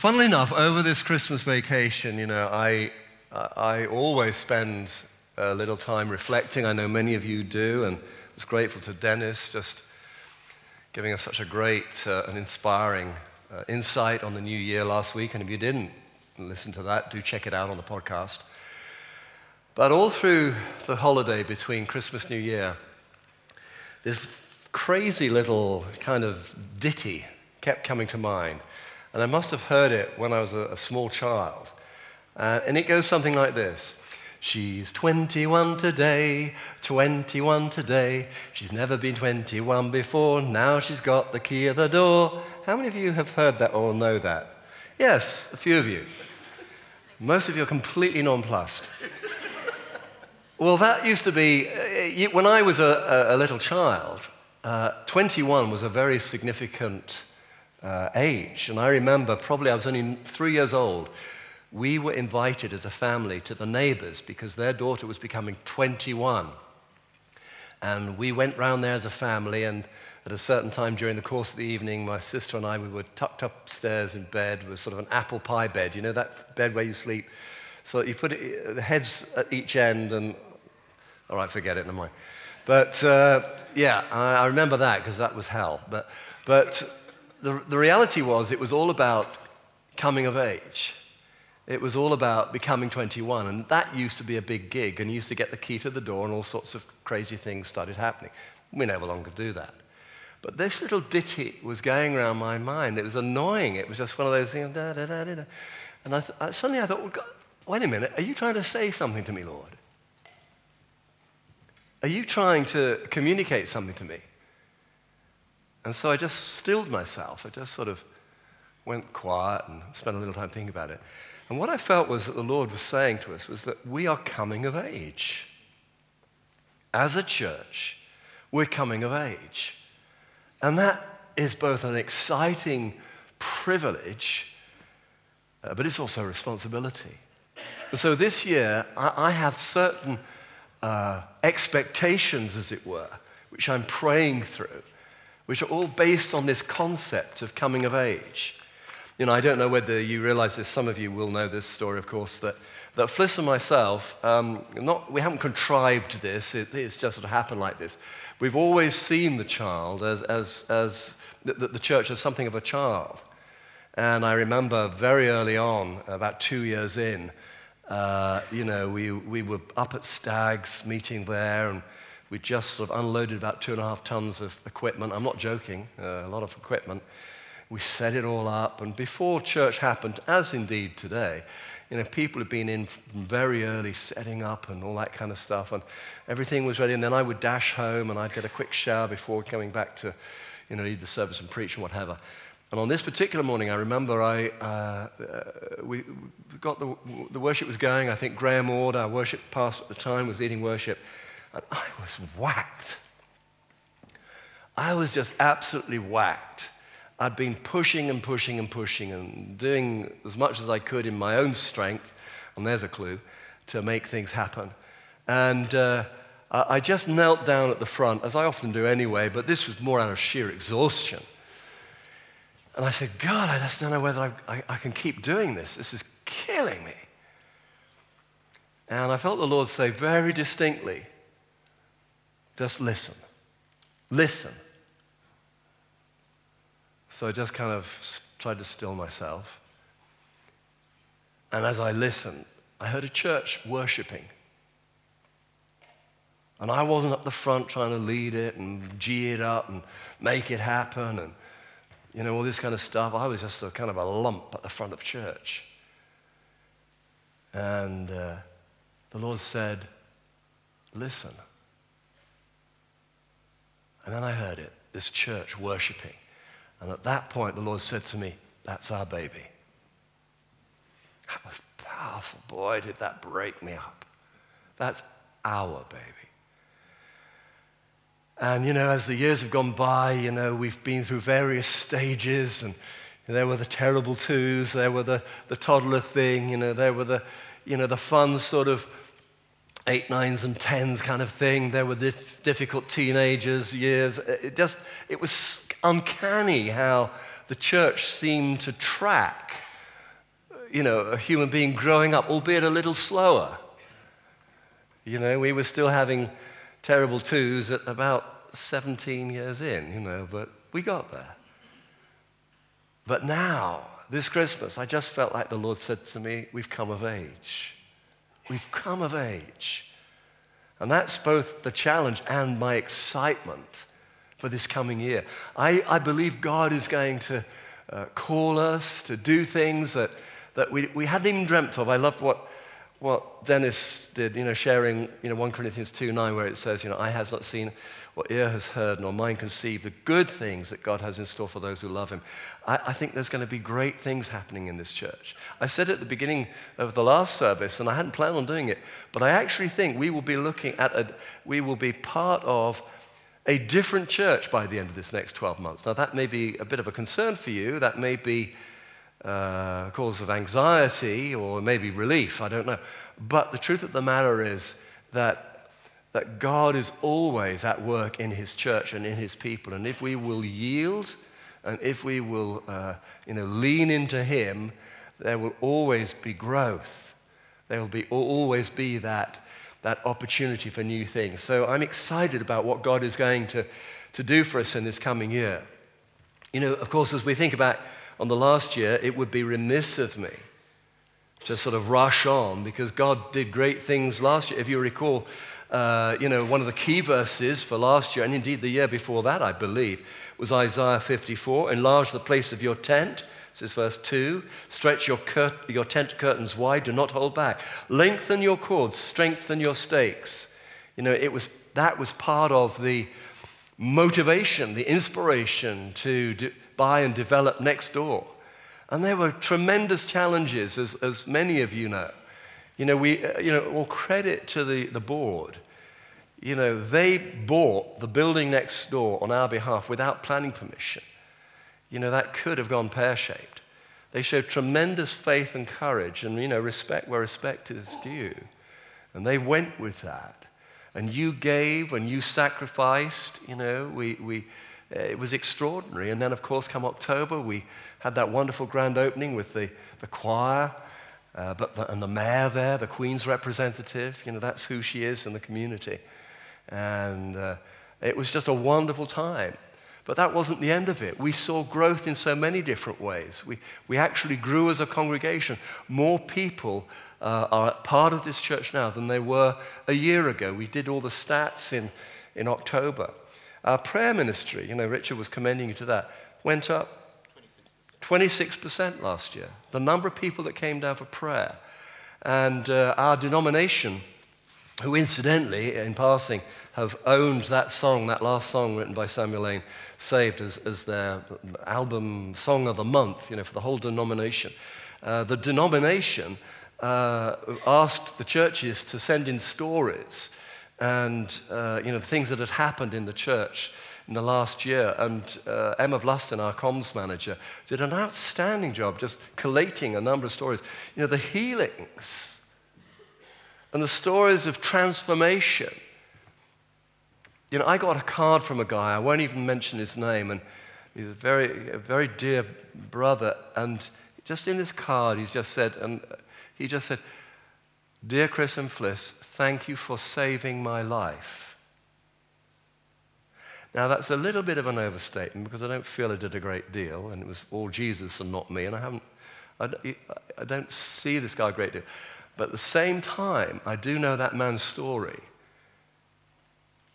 funnily enough, over this Christmas vacation, you know, I, I always spend a little time reflecting. I know many of you do, and I was grateful to Dennis just giving us such a great uh, and inspiring uh, insight on the new year last week. And if you didn't listen to that, do check it out on the podcast. But all through the holiday between Christmas and New Year, this crazy little kind of ditty kept coming to mind. And I must have heard it when I was a, a small child. Uh, and it goes something like this She's 21 today, 21 today. She's never been 21 before. Now she's got the key of the door. How many of you have heard that or know that? Yes, a few of you. Most of you are completely nonplussed. well, that used to be, uh, when I was a, a little child, uh, 21 was a very significant uh, age. And I remember, probably I was only three years old we were invited as a family to the neighbors because their daughter was becoming 21. And we went round there as a family, and at a certain time during the course of the evening, my sister and I, we were tucked upstairs in bed with sort of an apple pie bed. You know that bed where you sleep? So you put it, the heads at each end, and all right, forget it, never mind. But uh, yeah, I, I remember that because that was hell. But, but the, the reality was, it was all about coming of age. It was all about becoming 21, and that used to be a big gig, and you used to get the key to the door, and all sorts of crazy things started happening. We no longer do that. But this little ditty was going around my mind. It was annoying. It was just one of those things, da, da, da, da. And I th- I, suddenly I thought, well, God, wait a minute, are you trying to say something to me, Lord? Are you trying to communicate something to me? And so I just stilled myself. I just sort of went quiet and spent a little time thinking about it. And what I felt was that the Lord was saying to us was that we are coming of age. As a church, we're coming of age. And that is both an exciting privilege, uh, but it's also a responsibility. And so this year, I, I have certain uh, expectations, as it were, which I'm praying through, which are all based on this concept of coming of age. You know, I don't know whether you realize this, some of you will know this story, of course, that, that Fliss and myself, um, not, we haven't contrived this, it, it's just sort of happened like this. We've always seen the child as, as, as the, the church as something of a child. And I remember very early on, about two years in, uh, you know, we, we were up at Stags meeting there, and we just sort of unloaded about two and a half tons of equipment. I'm not joking, uh, a lot of equipment. We set it all up. And before church happened, as indeed today, you know, people had been in very early setting up and all that kind of stuff. And everything was ready. And then I would dash home and I'd get a quick shower before coming back to, you know, lead the service and preach and whatever. And on this particular morning, I remember I, uh, uh, we got the, the worship was going. I think Graham Ord, our worship pastor at the time, was leading worship. And I was whacked. I was just absolutely whacked I'd been pushing and pushing and pushing and doing as much as I could in my own strength, and there's a clue, to make things happen. And uh, I just knelt down at the front, as I often do anyway, but this was more out of sheer exhaustion. And I said, God, I just don't know whether I, I, I can keep doing this. This is killing me. And I felt the Lord say very distinctly, just listen. Listen. So I just kind of tried to still myself. And as I listened, I heard a church worshiping. And I wasn't up the front trying to lead it and gee it up and make it happen and, you know, all this kind of stuff. I was just a kind of a lump at the front of church. And uh, the Lord said, Listen. And then I heard it this church worshiping. And at that point, the Lord said to me, That's our baby. That was powerful. Boy, did that break me up. That's our baby. And, you know, as the years have gone by, you know, we've been through various stages, and there were the terrible twos, there were the, the toddler thing, you know, there were the, you know, the fun sort of eight, nines, and tens kind of thing. There were the difficult teenagers years. Uh, it just, it was uncanny how the church seemed to track you know, a human being growing up, albeit a little slower. You know, we were still having terrible twos at about 17 years in, you know, but we got there. But now, this Christmas, I just felt like the Lord said to me, We've come of age. We've come of age. And that's both the challenge and my excitement for this coming year. I, I believe God is going to uh, call us to do things that, that we, we hadn't even dreamt of. I loved what, what Dennis did, you know, sharing, you know, 1 Corinthians 2 9, where it says, you know, eye has not seen what ear has heard, nor mind conceived the good things that God has in store for those who love him. I, I think there's going to be great things happening in this church. I said at the beginning of the last service, and I hadn't planned on doing it, but I actually think we will be looking at a, we will be part of a different church by the end of this next 12 months. Now, that may be a bit of a concern for you. That may be uh, a cause of anxiety or maybe relief. I don't know. But the truth of the matter is that, that God is always at work in His church and in His people. And if we will yield and if we will uh, you know, lean into Him, there will always be growth. There will be, always be that that opportunity for new things. So I'm excited about what God is going to, to do for us in this coming year. You know, of course, as we think about on the last year, it would be remiss of me to sort of rush on because God did great things last year. If you recall, uh, you know, one of the key verses for last year, and indeed the year before that, I believe, was Isaiah 54 Enlarge the place of your tent this is verse 2. Stretch your, cur- your tent curtains wide, do not hold back. Lengthen your cords, strengthen your stakes. You know, it was, that was part of the motivation, the inspiration to do, buy and develop next door. And there were tremendous challenges, as, as many of you know. You know, we, uh, you know, all credit to the, the board. You know, they bought the building next door on our behalf without planning permission you know, that could have gone pear shaped. They showed tremendous faith and courage and, you know, respect where respect is due. And they went with that. And you gave and you sacrificed, you know, we, we, it was extraordinary. And then, of course, come October, we had that wonderful grand opening with the, the choir uh, but the, and the mayor there, the Queen's representative. You know, that's who she is in the community. And uh, it was just a wonderful time. But that wasn't the end of it. We saw growth in so many different ways. We, we actually grew as a congregation. More people uh, are part of this church now than they were a year ago. We did all the stats in, in October. Our prayer ministry, you know, Richard was commending you to that, went up 26%, 26% last year. The number of people that came down for prayer. And uh, our denomination, who incidentally, in passing, have owned that song, that last song written by Samuel Lane, saved as, as their album song of the month, you know, for the whole denomination. Uh, the denomination uh, asked the churches to send in stories and, uh, you know, things that had happened in the church in the last year. And uh, Emma Bluston, our comms manager, did an outstanding job just collating a number of stories. You know, the healings and the stories of transformation you know, I got a card from a guy, I won't even mention his name, and he's a very, a very dear brother. And just in this card, he's just said, and he just said, Dear Chris and Fliss, thank you for saving my life. Now, that's a little bit of an overstatement because I don't feel I did a great deal, and it was all Jesus and not me, and I haven't, I, I don't see this guy a great deal. But at the same time, I do know that man's story.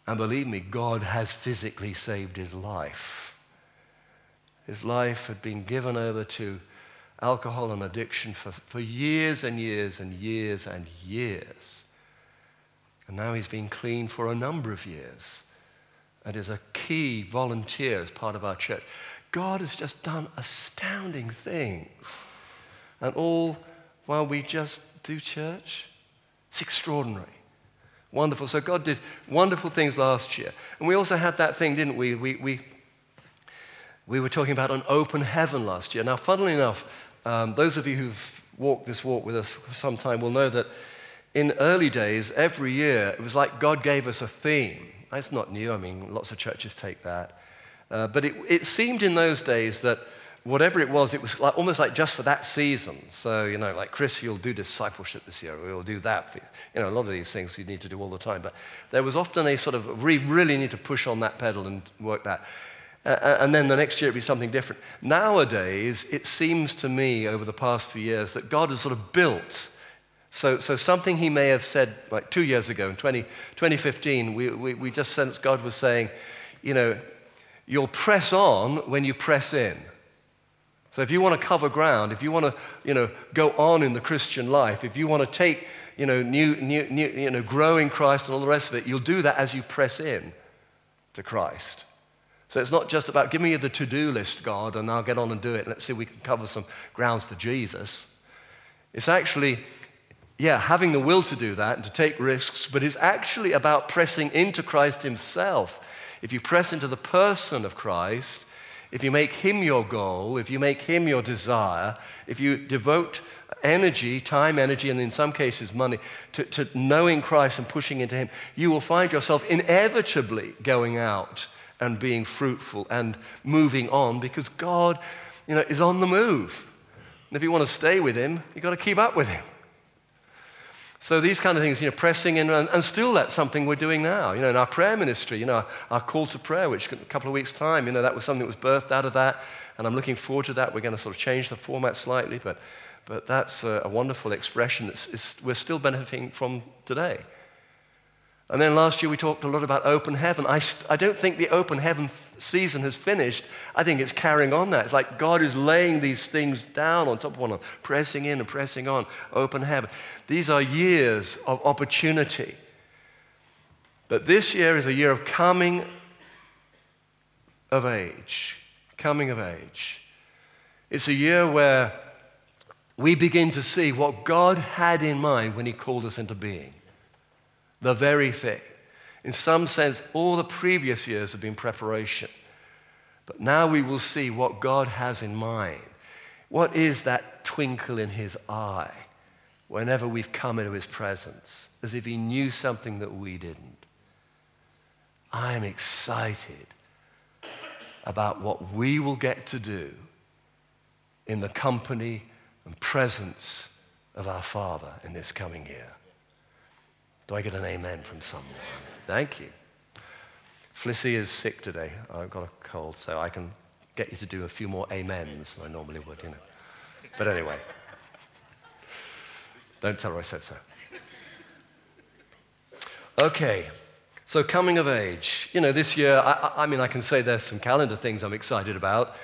And believe me, God has physically saved his life. His life had been given over to alcohol and addiction for, for years and years and years and years. And now he's been clean for a number of years and is a key volunteer as part of our church. God has just done astounding things. And all while we just do church. It's extraordinary. Wonderful. So God did wonderful things last year. And we also had that thing, didn't we? We, we, we were talking about an open heaven last year. Now, funnily enough, um, those of you who've walked this walk with us for some time will know that in early days, every year, it was like God gave us a theme. That's not new. I mean, lots of churches take that. Uh, but it, it seemed in those days that whatever it was, it was like, almost like just for that season. So, you know, like, Chris, you'll do discipleship this year, or you'll do that. For, you know, a lot of these things you need to do all the time. But there was often a sort of, we really need to push on that pedal and work that. Uh, and then the next year it'd be something different. Nowadays, it seems to me over the past few years that God has sort of built. So, so something he may have said like two years ago in 20, 2015, we, we, we just sensed God was saying, you know, you'll press on when you press in. So if you want to cover ground, if you want to, you know, go on in the Christian life, if you want to take, you know, new, new, new, you know, grow in Christ and all the rest of it, you'll do that as you press in to Christ. So it's not just about give me the to-do list, God, and I'll get on and do it. Let's see if we can cover some grounds for Jesus. It's actually, yeah, having the will to do that and to take risks, but it's actually about pressing into Christ Himself. If you press into the person of Christ, if you make Him your goal, if you make Him your desire, if you devote energy, time, energy, and in some cases money to, to knowing Christ and pushing into Him, you will find yourself inevitably going out and being fruitful and moving on because God you know, is on the move. And if you want to stay with Him, you've got to keep up with Him. So these kind of things, you know, pressing in, and, and, still that's something we're doing now. You know, in our prayer ministry, you know, our, our, call to prayer, which a couple of weeks' time, you know, that was something that was birthed out of that, and I'm looking forward to that. We're going to sort of change the format slightly, but, but that's a, a wonderful expression that we're still benefiting from today. And then last year we talked a lot about open heaven. I, I don't think the open heaven season has finished. I think it's carrying on that. It's like God is laying these things down on top of one another, pressing in and pressing on. Open heaven. These are years of opportunity. But this year is a year of coming of age. Coming of age. It's a year where we begin to see what God had in mind when He called us into being the very thing. In some sense, all the previous years have been preparation. But now we will see what God has in mind. What is that twinkle in his eye whenever we've come into his presence, as if he knew something that we didn't? I am excited about what we will get to do in the company and presence of our Father in this coming year. Do I get an amen from someone? Thank you. Flissy is sick today. I've got a cold, so I can get you to do a few more amens than I normally would, you know. But anyway, don't tell her I said so. Okay, so coming of age. You know, this year, I, I mean, I can say there's some calendar things I'm excited about,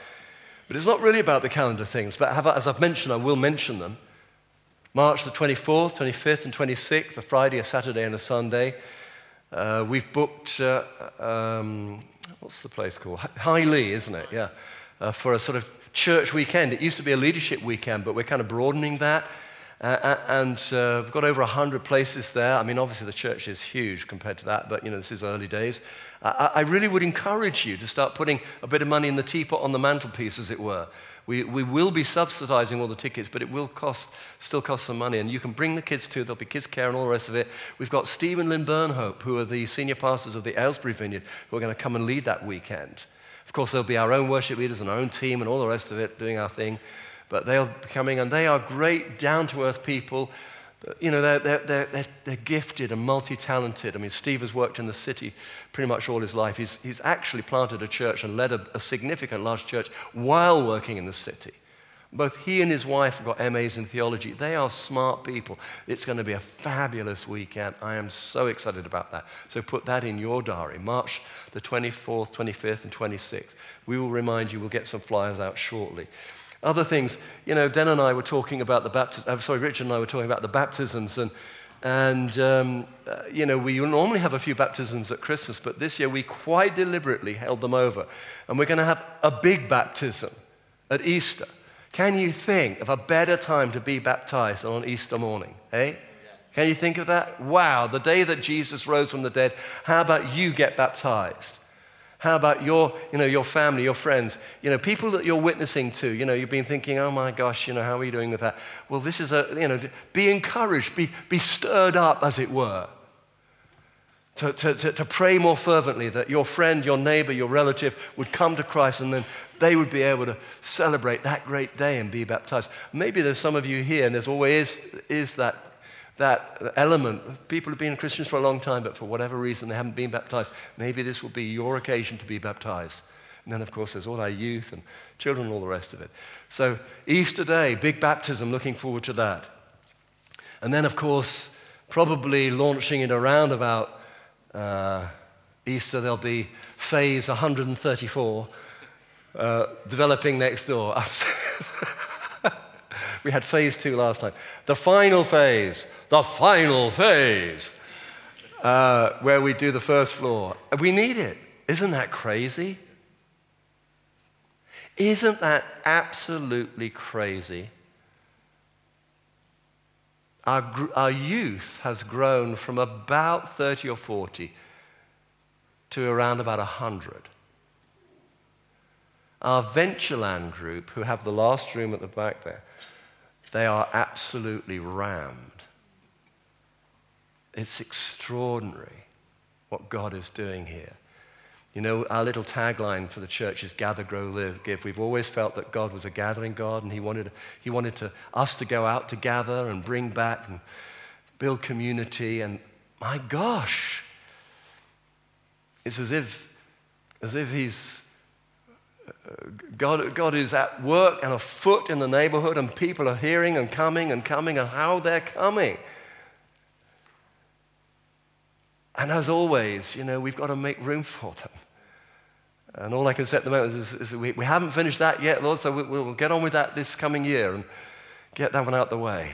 but it's not really about the calendar things. But have, as I've mentioned, I will mention them. March the 24th, 25th, and 26th, a Friday, a Saturday, and a Sunday. Uh, we've booked, uh, um, what's the place called? High Leigh, isn't it? Yeah. Uh, for a sort of church weekend. It used to be a leadership weekend, but we're kind of broadening that. Uh, uh, and uh, we've got over 100 places there. I mean, obviously the church is huge compared to that, but you know, this is early days. I, I really would encourage you to start putting a bit of money in the teapot on the mantelpiece, as it were. We, we will be subsidizing all the tickets, but it will cost, still cost some money. And you can bring the kids too. There'll be kids' care and all the rest of it. We've got Steve and Lynn Burnhope, who are the senior pastors of the Aylesbury Vineyard, who are going to come and lead that weekend. Of course, there'll be our own worship leaders and our own team and all the rest of it doing our thing. But they'll be coming, and they are great, down to earth people you know, they're, they're, they're, they're gifted and multi talented. I mean, Steve has worked in the city pretty much all his life. He's, he's actually planted a church and led a, a significant large church while working in the city. Both he and his wife have got MAs in theology. They are smart people. It's going to be a fabulous weekend. I am so excited about that. So put that in your diary. March the 24th, 25th, and 26th. We will remind you, we'll get some flyers out shortly. Other things, you know, Den and I were talking about the baptism, I'm uh, sorry, Richard and I were talking about the baptisms, and, and um, uh, you know, we normally have a few baptisms at Christmas, but this year we quite deliberately held them over. And we're going to have a big baptism at Easter. Can you think of a better time to be baptized than on Easter morning, eh? Can you think of that? Wow, the day that Jesus rose from the dead, how about you get baptized? How about your, you know, your family, your friends, you know, people that you're witnessing to? You know, you've been thinking, oh my gosh, you know, how are you doing with that? Well, this is a, you know, be encouraged, be, be stirred up, as it were, to, to, to, to pray more fervently that your friend, your neighbor, your relative would come to Christ and then they would be able to celebrate that great day and be baptized. Maybe there's some of you here, and there's always is that, that element. People have been Christians for a long time, but for whatever reason they haven't been baptized. Maybe this will be your occasion to be baptized. And then, of course, there's all our youth and children and all the rest of it. So, Easter Day, big baptism, looking forward to that. And then, of course, probably launching in around about uh, Easter, there'll be phase 134 uh, developing next door. we had phase two last time. The final phase, the final phase, uh, where we do the first floor. We need it. Isn't that crazy? Isn't that absolutely crazy? Our, our youth has grown from about 30 or 40 to around about 100. Our Ventureland group, who have the last room at the back there, they are absolutely rammed. It's extraordinary what God is doing here. You know, our little tagline for the church is gather, grow, live, give. We've always felt that God was a gathering God, and He wanted, he wanted to, us to go out to gather and bring back and build community. And my gosh, it's as if, as if He's, God, God is at work and afoot in the neighborhood, and people are hearing and coming and coming, and how they're coming. And as always, you know, we've got to make room for them. And all I can say at the moment is, is we, we, haven't finished that yet, Lord, so we, we'll get on with that this coming year and get that one out the way.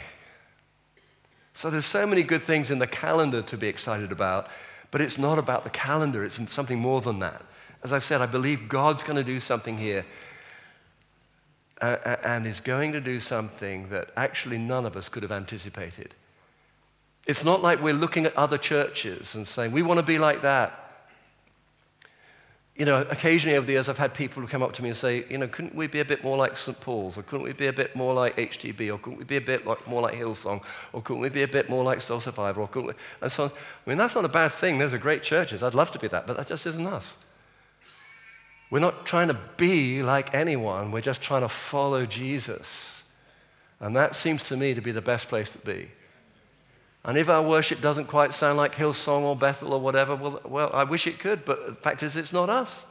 So there's so many good things in the calendar to be excited about, but it's not about the calendar, it's something more than that. As I've said, I believe God's going to do something here uh, and is going to do something that actually none of us could have anticipated. It's not like we're looking at other churches and saying, we want to be like that. You know, occasionally over the years, I've had people who come up to me and say, you know, couldn't we be a bit more like St. Paul's? Or couldn't we be a bit more like HTB? Or couldn't we be a bit like, more like Hillsong? Or couldn't we be a bit more like Soul Survivor? Or couldn't we? And so on. I mean, that's not a bad thing. Those are great churches. I'd love to be that, but that just isn't us. We're not trying to be like anyone. We're just trying to follow Jesus. And that seems to me to be the best place to be. And if our worship doesn't quite sound like Hillsong or Bethel or whatever, well, well, I wish it could, but the fact is, it's not us.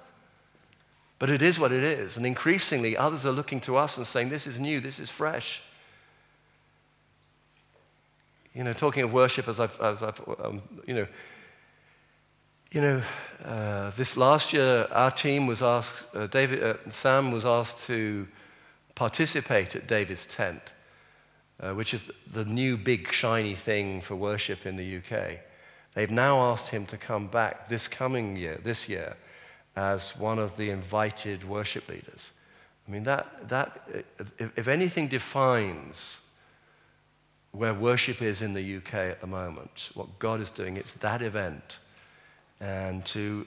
But it is what it is. And increasingly, others are looking to us and saying, This is new, this is fresh. You know, talking of worship, as I've, as I've um, you know, you know, uh, this last year, our team was asked, uh, David, uh, Sam was asked to participate at David's tent uh, which is the new big shiny thing for worship in the UK. They've now asked him to come back this coming year, this year, as one of the invited worship leaders. I mean, that, that if, if anything defines where worship is in the UK at the moment, what God is doing, it's that event. And to,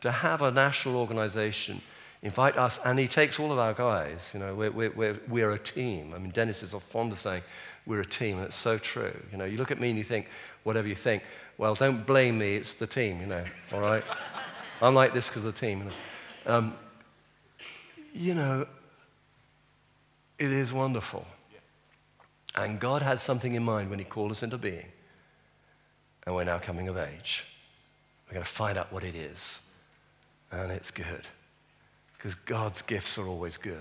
to have a national organization invite us, and he takes all of our guys. You know, we're, we're, we're, a team. I mean, Dennis is fond of saying we're a team, and it's so true. You know, you look at me and you think, whatever you think, well, don't blame me, it's the team, you know, all right? I'm like this because of the team. You know. Um, you know, it is wonderful. And God had something in mind when He called us into being. And we're now coming of age. We're going to find out what it is. And it's good because God's gifts are always good.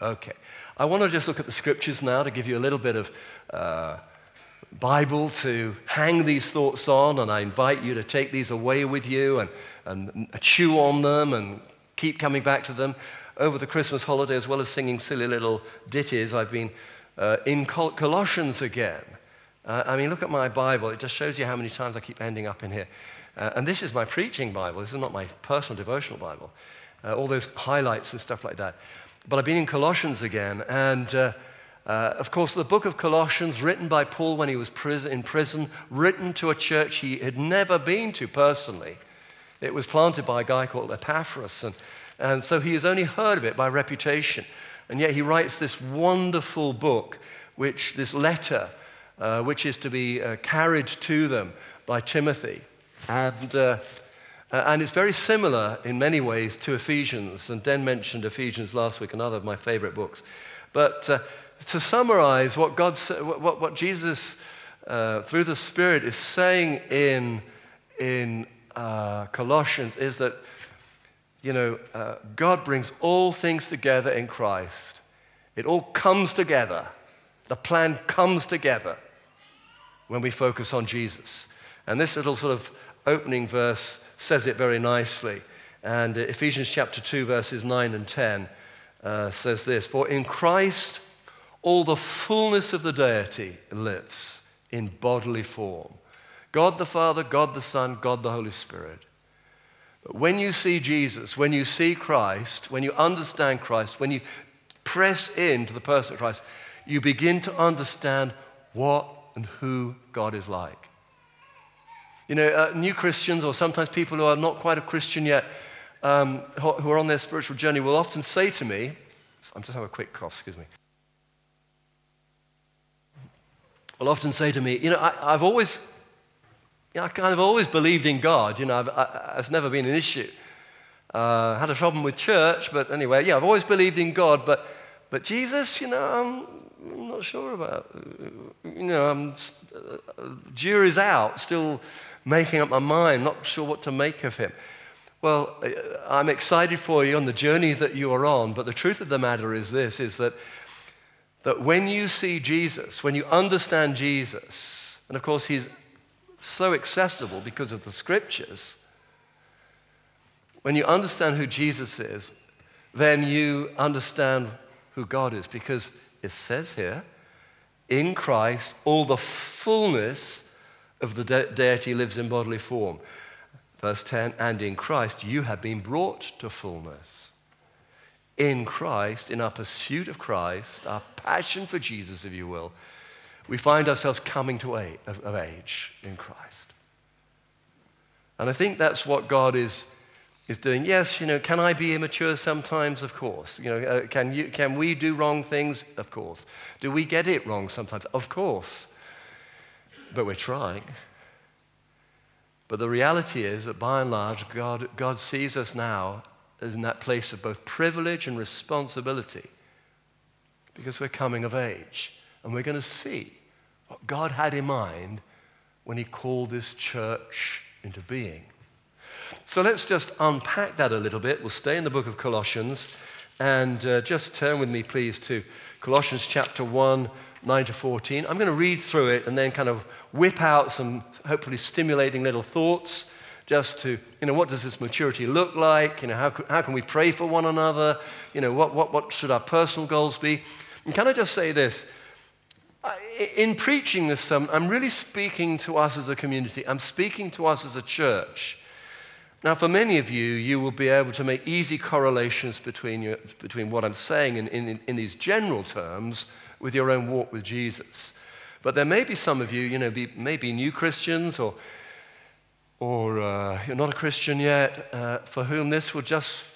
Okay. I want to just look at the scriptures now to give you a little bit of uh, Bible to hang these thoughts on, and I invite you to take these away with you and, and chew on them and keep coming back to them. Over the Christmas holiday, as well as singing silly little ditties, I've been uh, in Col- Colossians again. Uh, I mean, look at my Bible. It just shows you how many times I keep ending up in here. Uh, and this is my preaching Bible. This is not my personal devotional Bible uh, all those highlights and stuff like that. But I've been in Colossians again, and uh, uh, of course, the book of Colossians, written by Paul when he was in prison, written to a church he had never been to personally. It was planted by a guy called Epaphras, and, and so he has only heard of it by reputation. And yet he writes this wonderful book, which, this letter, uh, which is to be uh, carried to them by Timothy. And, uh, uh, and it's very similar in many ways to Ephesians. And Den mentioned Ephesians last week, another of my favorite books. But uh, to summarize what, God, what, what Jesus, uh, through the Spirit, is saying in, in uh, Colossians is that, you know, uh, God brings all things together in Christ. It all comes together. The plan comes together when we focus on Jesus. And this little sort of opening verse says it very nicely. And Ephesians chapter 2, verses 9 and 10 uh, says this For in Christ all the fullness of the deity lives in bodily form. God the Father, God the Son, God the Holy Spirit. But when you see Jesus, when you see Christ, when you understand Christ, when you press into the person of Christ, you begin to understand what and who God is like. You know, uh, new Christians, or sometimes people who are not quite a Christian yet, um, who are on their spiritual journey, will often say to me, I'm just having a quick cough, excuse me. Will often say to me, you know, I, have always, you know, I kind of always believed in God. You know, I've, I, it's never been an issue. Uh, had a problem with church, but anyway, yeah, I've always believed in God, but, but Jesus, you know, I'm, I'm not sure about. You know, I'm, uh, jury's out, still making up my mind, not sure what to make of him. Well, uh, I'm excited for you on the journey that you are on, but the truth of the matter is this, is that, that when you see Jesus, when you understand Jesus, and of course he's so accessible because of the scriptures, when you understand who Jesus is, then you understand who God is because it says here, in Christ, all the fullness of the de- deity lives in bodily form. Verse 10 And in Christ you have been brought to fullness. In Christ, in our pursuit of Christ, our passion for Jesus, if you will, we find ourselves coming to age, of, of age in Christ. And I think that's what God is, is doing. Yes, you know, can I be immature sometimes? Of course. You know, uh, can, you, can we do wrong things? Of course. Do we get it wrong sometimes? Of course. But we're trying. But the reality is that by and large, God, God sees us now as in that place of both privilege and responsibility because we're coming of age. And we're going to see what God had in mind when He called this church into being. So let's just unpack that a little bit. We'll stay in the book of Colossians and uh, just turn with me, please, to Colossians chapter 1, 9 to 14. I'm going to read through it and then kind of whip out some hopefully stimulating little thoughts just to, you know, what does this maturity look like? You know, how, how can we pray for one another? You know, what, what, what should our personal goals be? And can I just say this? In preaching this sermon, I'm really speaking to us as a community. I'm speaking to us as a church. Now, for many of you, you will be able to make easy correlations between, your, between what I'm saying in, in, in these general terms with your own walk with Jesus. But there may be some of you, you know, be, maybe new Christians or, or uh, you're not a Christian yet, uh, for whom this will just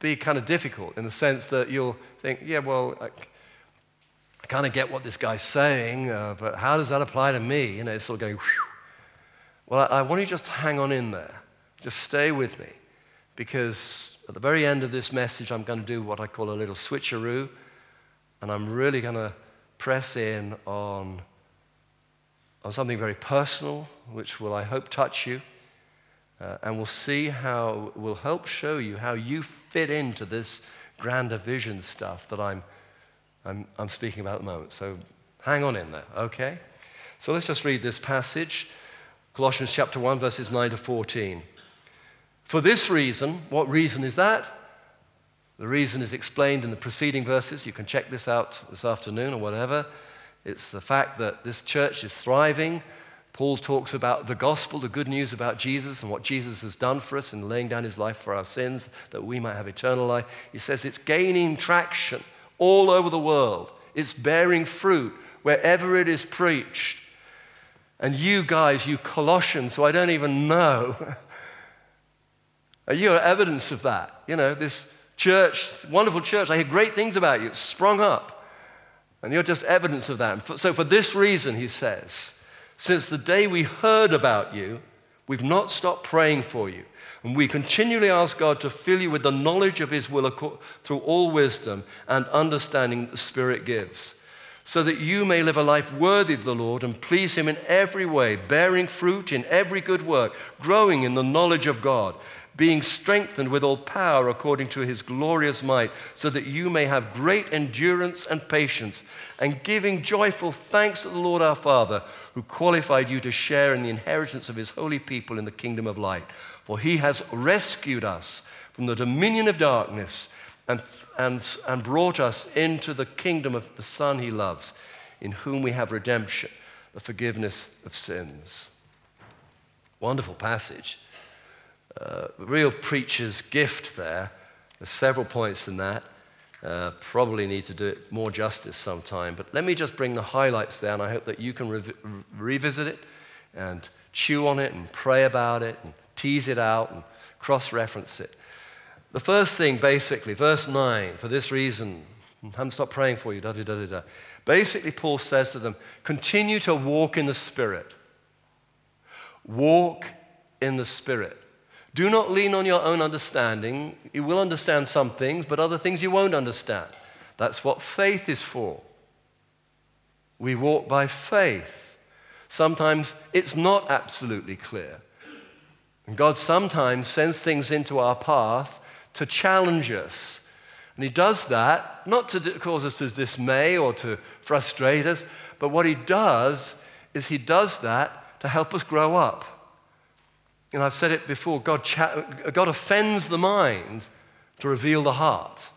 be kind of difficult in the sense that you'll think, yeah, well, I, I kind of get what this guy's saying, uh, but how does that apply to me? You know, it's sort of going, Whew. well, I, I want you just to hang on in there. Just stay with me because at the very end of this message, I'm going to do what I call a little switcheroo. And I'm really going to press in on, on something very personal, which will, I hope, touch you. Uh, and we'll see how, we'll help show you how you fit into this grander vision stuff that I'm, I'm, I'm speaking about at the moment. So hang on in there, okay? So let's just read this passage Colossians chapter 1, verses 9 to 14. For this reason, what reason is that? The reason is explained in the preceding verses. You can check this out this afternoon or whatever. It's the fact that this church is thriving. Paul talks about the gospel, the good news about Jesus and what Jesus has done for us in laying down his life for our sins that we might have eternal life. He says it's gaining traction all over the world, it's bearing fruit wherever it is preached. And you guys, you Colossians, who I don't even know, are you evidence of that. You know, this church, wonderful church. I hear great things about you. It's sprung up. And you're just evidence of that. So, for this reason, he says, since the day we heard about you, We've not stopped praying for you. And we continually ask God to fill you with the knowledge of His will through all wisdom and understanding that the Spirit gives, so that you may live a life worthy of the Lord and please Him in every way, bearing fruit in every good work, growing in the knowledge of God, being strengthened with all power according to His glorious might, so that you may have great endurance and patience, and giving joyful thanks to the Lord our Father, who qualified you to share in the inheritance of His holy people in the kingdom of light. For he has rescued us from the dominion of darkness and, and, and brought us into the kingdom of the Son he loves, in whom we have redemption, the forgiveness of sins. Wonderful passage. Uh, real preacher's gift there. There's several points in that. Uh, probably need to do it more justice sometime. But let me just bring the highlights there, and I hope that you can re- revisit it and chew on it and pray about it and tease it out and cross reference it. The first thing, basically, verse 9, for this reason, I haven't stopped praying for you, da da da da. Basically, Paul says to them, continue to walk in the Spirit. Walk in the Spirit. Do not lean on your own understanding. You will understand some things, but other things you won't understand. That's what faith is for. We walk by faith. Sometimes it's not absolutely clear. And God sometimes sends things into our path to challenge us. And He does that not to cause us to dismay or to frustrate us, but what He does is He does that to help us grow up. You know, I've said it before God, cha- God offends the mind to reveal the heart.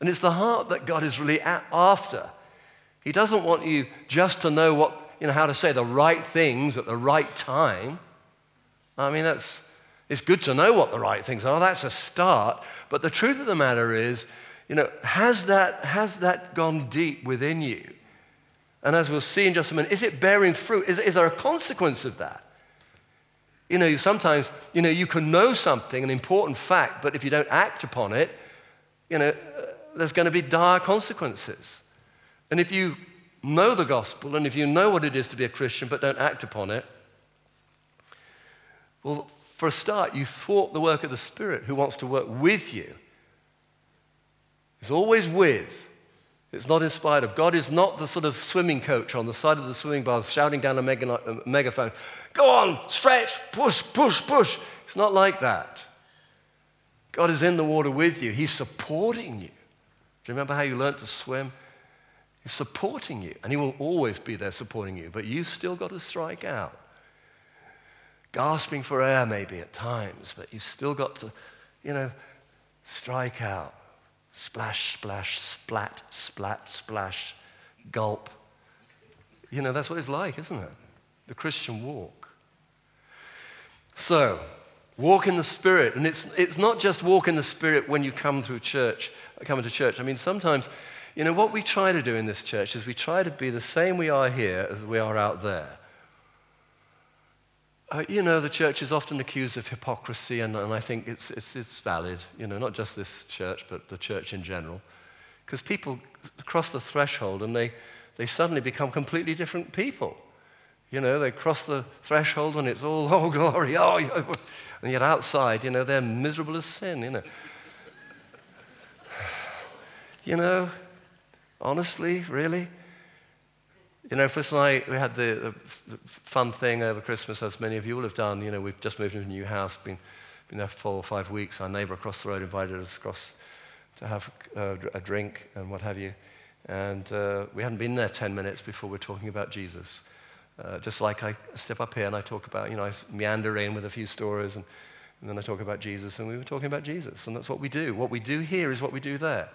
And it's the heart that God is really after. He doesn't want you just to know what, you know, how to say the right things at the right time. I mean, that's, it's good to know what the right things are. That's a start. But the truth of the matter is, you know, has that, has that gone deep within you? And as we'll see in just a minute, is it bearing fruit? Is, is there a consequence of that? You know, sometimes, you know, you can know something, an important fact, but if you don't act upon it, you know, uh, there's going to be dire consequences. And if you know the gospel and if you know what it is to be a Christian but don't act upon it, well, for a start, you thwart the work of the Spirit who wants to work with you. It's always with. It's not in spite of. God is not the sort of swimming coach on the side of the swimming bath shouting down a, a megaphone, go on, stretch, push, push, push. It's not like that. God is in the water with you. He's supporting you. Do you remember how you learned to swim? He's supporting you, and He will always be there supporting you, but you've still got to strike out gasping for air maybe at times, but you've still got to, you know, strike out. Splash, splash, splat, splat, splash, gulp. You know, that's what it's like, isn't it? The Christian walk. So, walk in the Spirit. And it's, it's not just walk in the Spirit when you come through church, come into church. I mean, sometimes, you know, what we try to do in this church is we try to be the same we are here as we are out there. Uh, you know, the church is often accused of hypocrisy, and, and I think it's, it's, it's valid, you know, not just this church, but the church in general. Because people cross the threshold and they, they suddenly become completely different people. You know, they cross the threshold and it's all, oh, glory, oh, and yet outside, you know, they're miserable as sin, you know. You know, honestly, really? You know, Chris and I, we had the, the, fun thing over Christmas, as many of you will have done. You know, we've just moved into a new house, been, been there for four or five weeks. Our neighbor across the road invited us across to have uh, a drink and what have you. And uh, we hadn't been there 10 minutes before we're talking about Jesus. Uh, just like I step up here and I talk about, you know, I meander in with a few stories and, and then I talk about Jesus, and we were talking about Jesus. And that's what we do. What we do here is what we do there.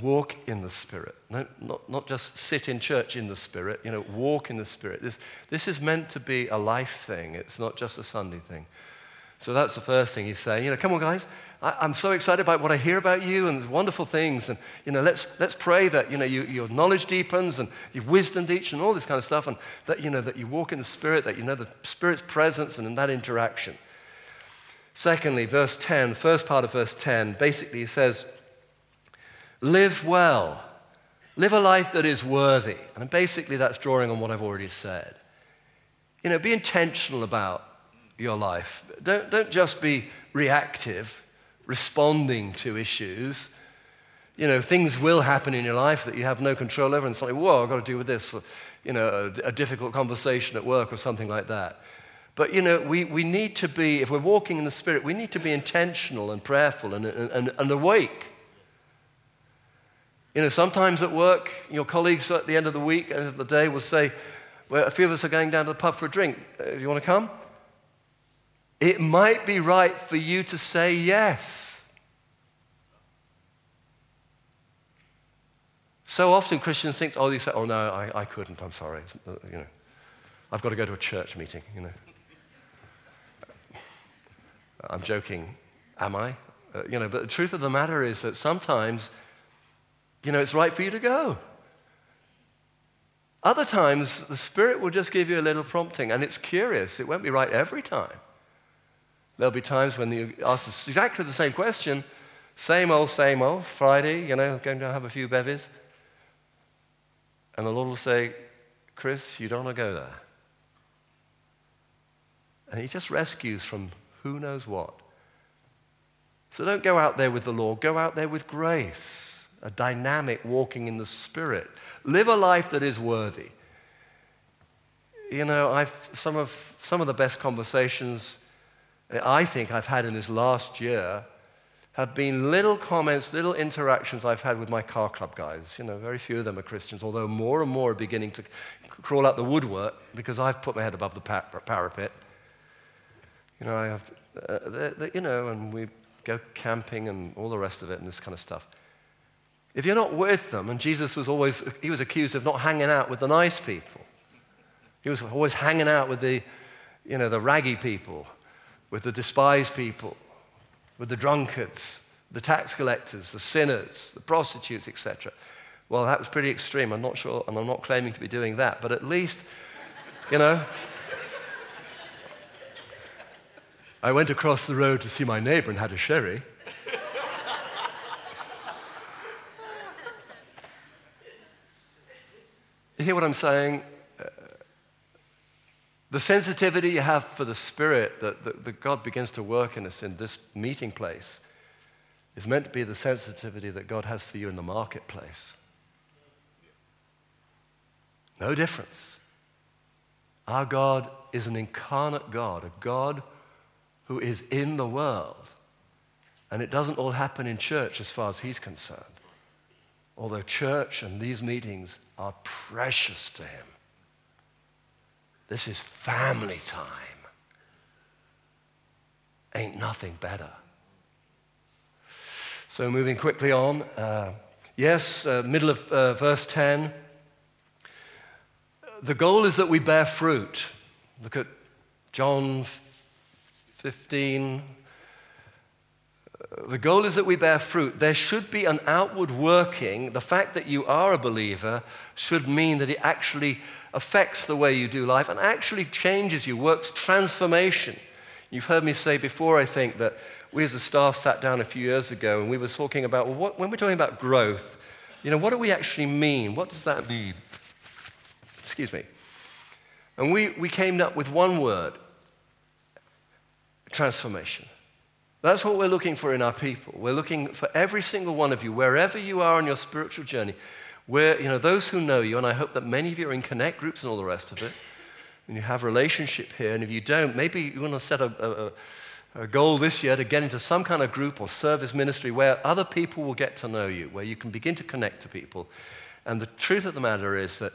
Walk in the Spirit. No, not, not just sit in church in the Spirit, you know, walk in the Spirit. This, this is meant to be a life thing, it's not just a Sunday thing. So that's the first thing he's saying. You know, come on, guys. I, am so excited about what I hear about you and wonderful things. And, you know, let's, let's pray that, you know, you, your knowledge deepens and your wisdom deepens and all this kind of stuff. And that, you know, that you walk in the Spirit, that you know the Spirit's presence and in that interaction. Secondly, verse 10, first part of verse 10, basically he says, Live well. Live a life that is worthy. And basically, that's drawing on what I've already said. You know, be intentional about your life. Don't, don't just be reactive, responding to issues. You know, things will happen in your life that you have no control over, and something, whoa, I've got to deal with this. You know, a, a difficult conversation at work or something like that. But, you know, we, we need to be, if we're walking in the Spirit, we need to be intentional and prayerful and, and, and awake. You know, sometimes at work, your colleagues at the end of the week, end of the day, will say, well, a few of us are going down to the pub for a drink. Uh, do you want to come? It might be right for you to say yes. So often Christians think, oh, they say, oh, no, I, I couldn't, I'm sorry. Uh, you know, I've got to go to a church meeting, you know. I'm joking, am I? Uh, you know, but the truth of the matter is that sometimes, you know, it's right for you to go. Other times, the Spirit will just give you a little prompting, and it's curious. It won't be right every time. There'll be times when you ask exactly the same question, same old, same old, Friday, you know, going to have a few bevies. And the Lord will say, Chris, you don't want to go there. And He just rescues from who knows what. So don't go out there with the law, go out there with grace, a dynamic walking in the Spirit. Live a life that is worthy. You know, I've, some, of, some of the best conversations I think I've had in this last year have been little comments, little interactions I've had with my car club guys. You know, very few of them are Christians, although more and more are beginning to crawl out the woodwork because I've put my head above the parapet. You know, I have, uh, they're, they're, you know, and we go camping and all the rest of it and this kind of stuff. If you're not with them, and Jesus was always, he was accused of not hanging out with the nice people. He was always hanging out with the, you know, the raggy people, with the despised people, with the drunkards, the tax collectors, the sinners, the prostitutes, etc. Well, that was pretty extreme. I'm not sure, and I'm not claiming to be doing that, but at least, you know, I went across the road to see my neighbor and had a sherry. You hear what I'm saying? Uh, the sensitivity you have for the Spirit that, that, that God begins to work in us in this meeting place is meant to be the sensitivity that God has for you in the marketplace. No difference. Our God is an incarnate God, a God who is in the world. And it doesn't all happen in church as far as he's concerned. Although church and these meetings are precious to him. This is family time. Ain't nothing better. So, moving quickly on. Uh, yes, uh, middle of uh, verse 10. The goal is that we bear fruit. Look at John 15. The goal is that we bear fruit. There should be an outward working. The fact that you are a believer should mean that it actually affects the way you do life and actually changes you, works transformation. You've heard me say before, I think, that we as a staff sat down a few years ago and we were talking about, well, what, when we're talking about growth, you know, what do we actually mean? What does that mean? Excuse me. And we, we came up with one word transformation. That's what we're looking for in our people. We're looking for every single one of you, wherever you are on your spiritual journey, where, you know, those who know you, and I hope that many of you are in connect groups and all the rest of it, and you have relationship here, and if you don't, maybe you want to set a, a, a goal this year to get into some kind of group or service ministry where other people will get to know you, where you can begin to connect to people. And the truth of the matter is that,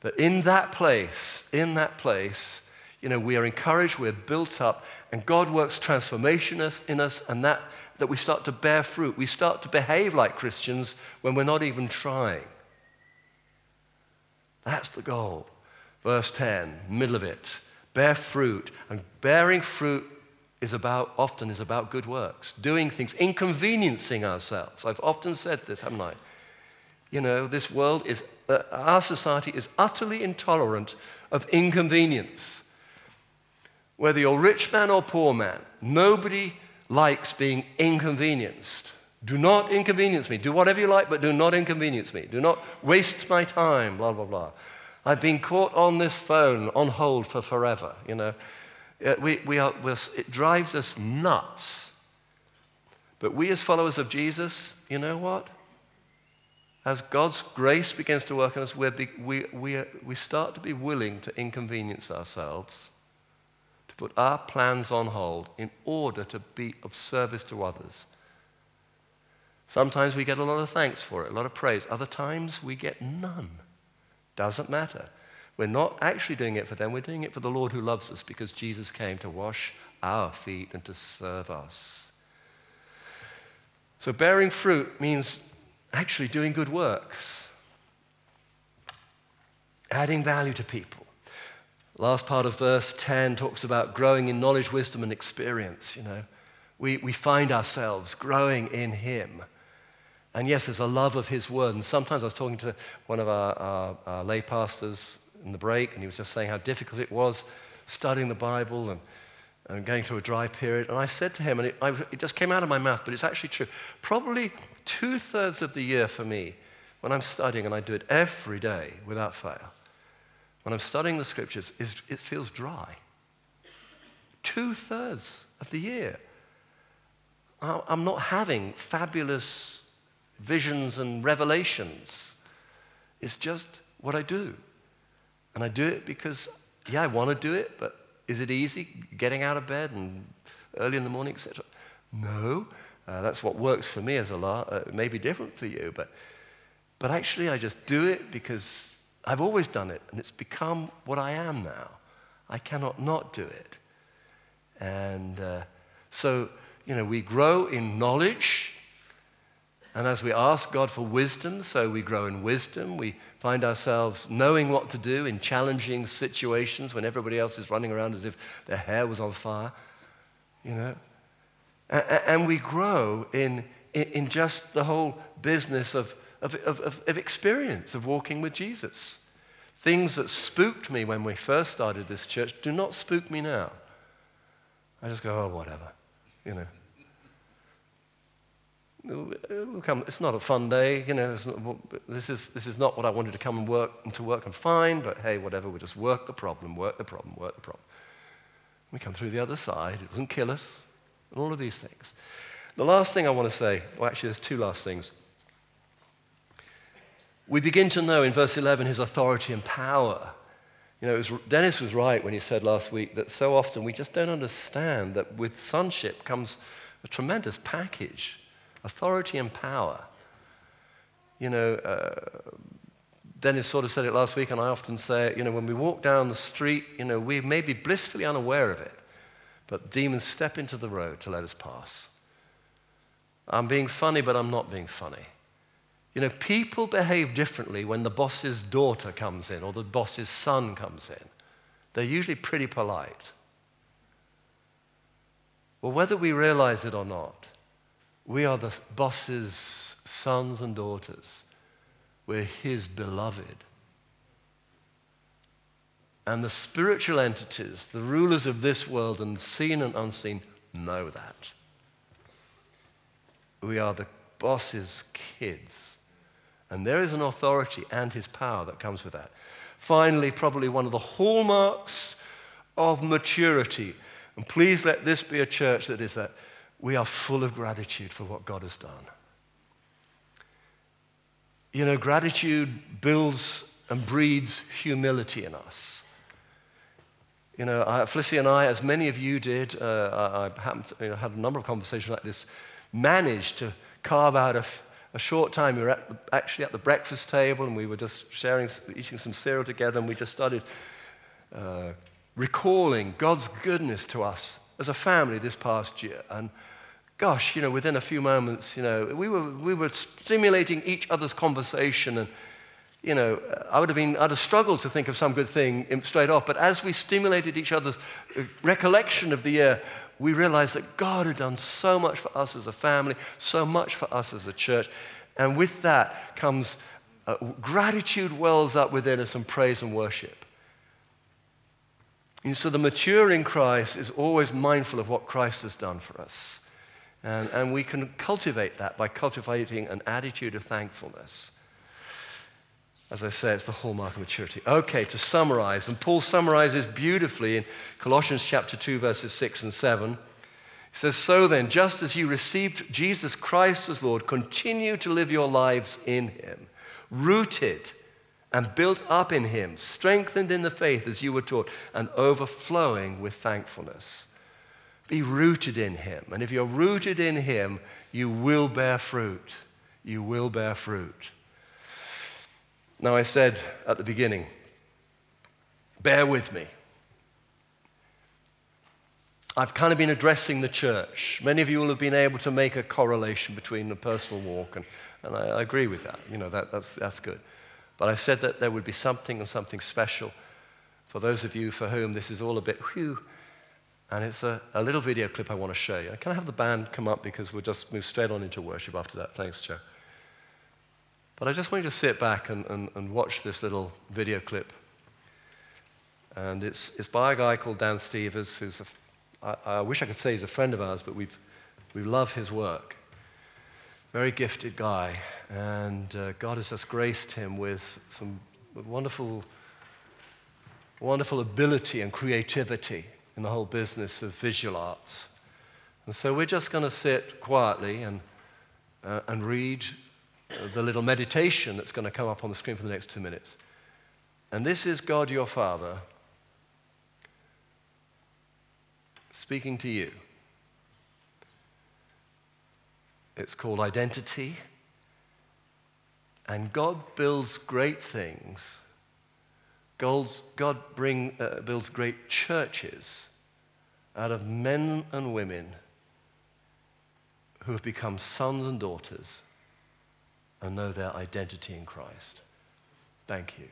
that in that place, in that place, you know, we are encouraged, we're built up, and God works transformation in us, and that, that we start to bear fruit. We start to behave like Christians when we're not even trying. That's the goal. Verse 10, middle of it. Bear fruit. And bearing fruit is about, often is about good works, doing things, inconveniencing ourselves. I've often said this, haven't I? You know, this world is, uh, our society is utterly intolerant of inconvenience. Whether you're rich man or poor man, nobody likes being inconvenienced. Do not inconvenience me. Do whatever you like, but do not inconvenience me. Do not waste my time, blah, blah, blah. I've been caught on this phone on hold for forever. You know, uh, we, we are, it drives us nuts. But we, as followers of Jesus, you know what? As God's grace begins to work on us, we we, we, we start to be willing to inconvenience ourselves, put our plans on hold in order to be of service to others. Sometimes we get a lot of thanks for it, a lot of praise. Other times we get none. Doesn't matter. We're not actually doing it for them, we're doing it for the Lord who loves us because Jesus came to wash our feet and to serve us. So, bearing fruit means actually doing good works, adding value to people. Last part of verse 10 talks about growing in knowledge, wisdom, and experience. You know, we, we find ourselves growing in Him. And yes, there's a love of His Word. And sometimes I was talking to one of our, our, our lay pastors in the break, and he was just saying how difficult it was studying the Bible and, and going through a dry period. And I said to him, and it, I, it just came out of my mouth, but it's actually true. Probably two thirds of the year for me, when I'm studying, and I do it every day without fail, when I'm studying the scriptures, is, it feels dry. Two thirds of the year. I'm not having fabulous visions and revelations. It's just what I do. And I do it because, yeah, I want to do it, but is it easy getting out of bed and early in the morning, etc.? No. Uh, that's what works for me as a law. Uh, it may be different for you, but, but actually, I just do it because I've always done it, and it's become what I am now. I cannot not do it. And uh, so, you know, we grow in knowledge and as we ask God for wisdom, so we grow in wisdom, we find ourselves knowing what to do in challenging situations when everybody else is running around as if their hair was on fire, you know. And we grow in, in just the whole business of, of, of, of experience, of walking with Jesus. Things that spooked me when we first started this church do not spook me now. I just go, oh, whatever, you know it's not a fun day, you know, not, this, is, this is not what I wanted to come and work and to work and find, but hey, whatever, we just work the problem, work the problem, work the problem. We come through the other side, it doesn't kill us, and all of these things. The last thing I want to say, well, actually, there's two last things. We begin to know in verse 11 his authority and power. You know, was, Dennis was right when he said last week that so often we just don't understand that with sonship comes a tremendous package authority and power. You know, uh, Dennis sort of said it last week, and I often say it, you know, when we walk down the street, you know, we may be blissfully unaware of it, but demons step into the road to let us pass. I'm being funny, but I'm not being funny. You know, people behave differently when the boss's daughter comes in or the boss's son comes in. They're usually pretty polite. Well, whether we realize it or not, we are the boss's sons and daughters. We're his beloved. And the spiritual entities, the rulers of this world and seen and unseen, know that. We are the boss's kids. And there is an authority and his power that comes with that. Finally, probably one of the hallmarks of maturity. And please let this be a church that is that we are full of gratitude for what God has done. You know, gratitude builds and breeds humility in us. You know, I, Felicity and I, as many of you did, uh, I, I to, you know, had a number of conversations like this, managed to carve out a, a short time. We were at, actually at the breakfast table and we were just sharing, eating some cereal together, and we just started uh, recalling God's goodness to us as a family this past year. And gosh, you know, within a few moments, you know, we were, we were stimulating each other's conversation. And, you know, I would have been, I'd have struggled to think of some good thing straight off. But as we stimulated each other's uh, recollection of the year, we realize that God had done so much for us as a family, so much for us as a church. And with that comes uh, gratitude wells up within us and praise and worship. And so the mature in Christ is always mindful of what Christ has done for us. And, and we can cultivate that by cultivating an attitude of thankfulness. As I say, it's the hallmark of maturity. Okay, to summarize, and Paul summarizes beautifully in Colossians chapter 2, verses 6 and 7. He says, So then, just as you received Jesus Christ as Lord, continue to live your lives in him, rooted and built up in him, strengthened in the faith as you were taught, and overflowing with thankfulness. Be rooted in him. And if you're rooted in him, you will bear fruit. You will bear fruit. Now, I said at the beginning, bear with me. I've kind of been addressing the church. Many of you will have been able to make a correlation between the personal walk, and, and I, agree with that. You know, that, that's, that's good. But I said that there would be something and something special for those of you for whom this is all a bit whew. And it's a, a little video clip I want to show you. Can I have the band come up because we'll just move straight on into worship after that? Thanks, Joe. But I just want you to sit back and, and, and watch this little video clip. And it's, it's by a guy called Dan Stevers, who's a, I, I wish I could say he's a friend of ours, but we've, we love his work. Very gifted guy. And uh, God has just graced him with some wonderful, wonderful ability and creativity in the whole business of visual arts. And so we're just going to sit quietly and, uh, and read the little meditation that's going to come up on the screen for the next two minutes. And this is God your Father speaking to you. It's called identity. And God builds great things. God's, God bring, uh, builds great churches out of men and women who have become sons and daughters and know their identity in Christ. Thank you.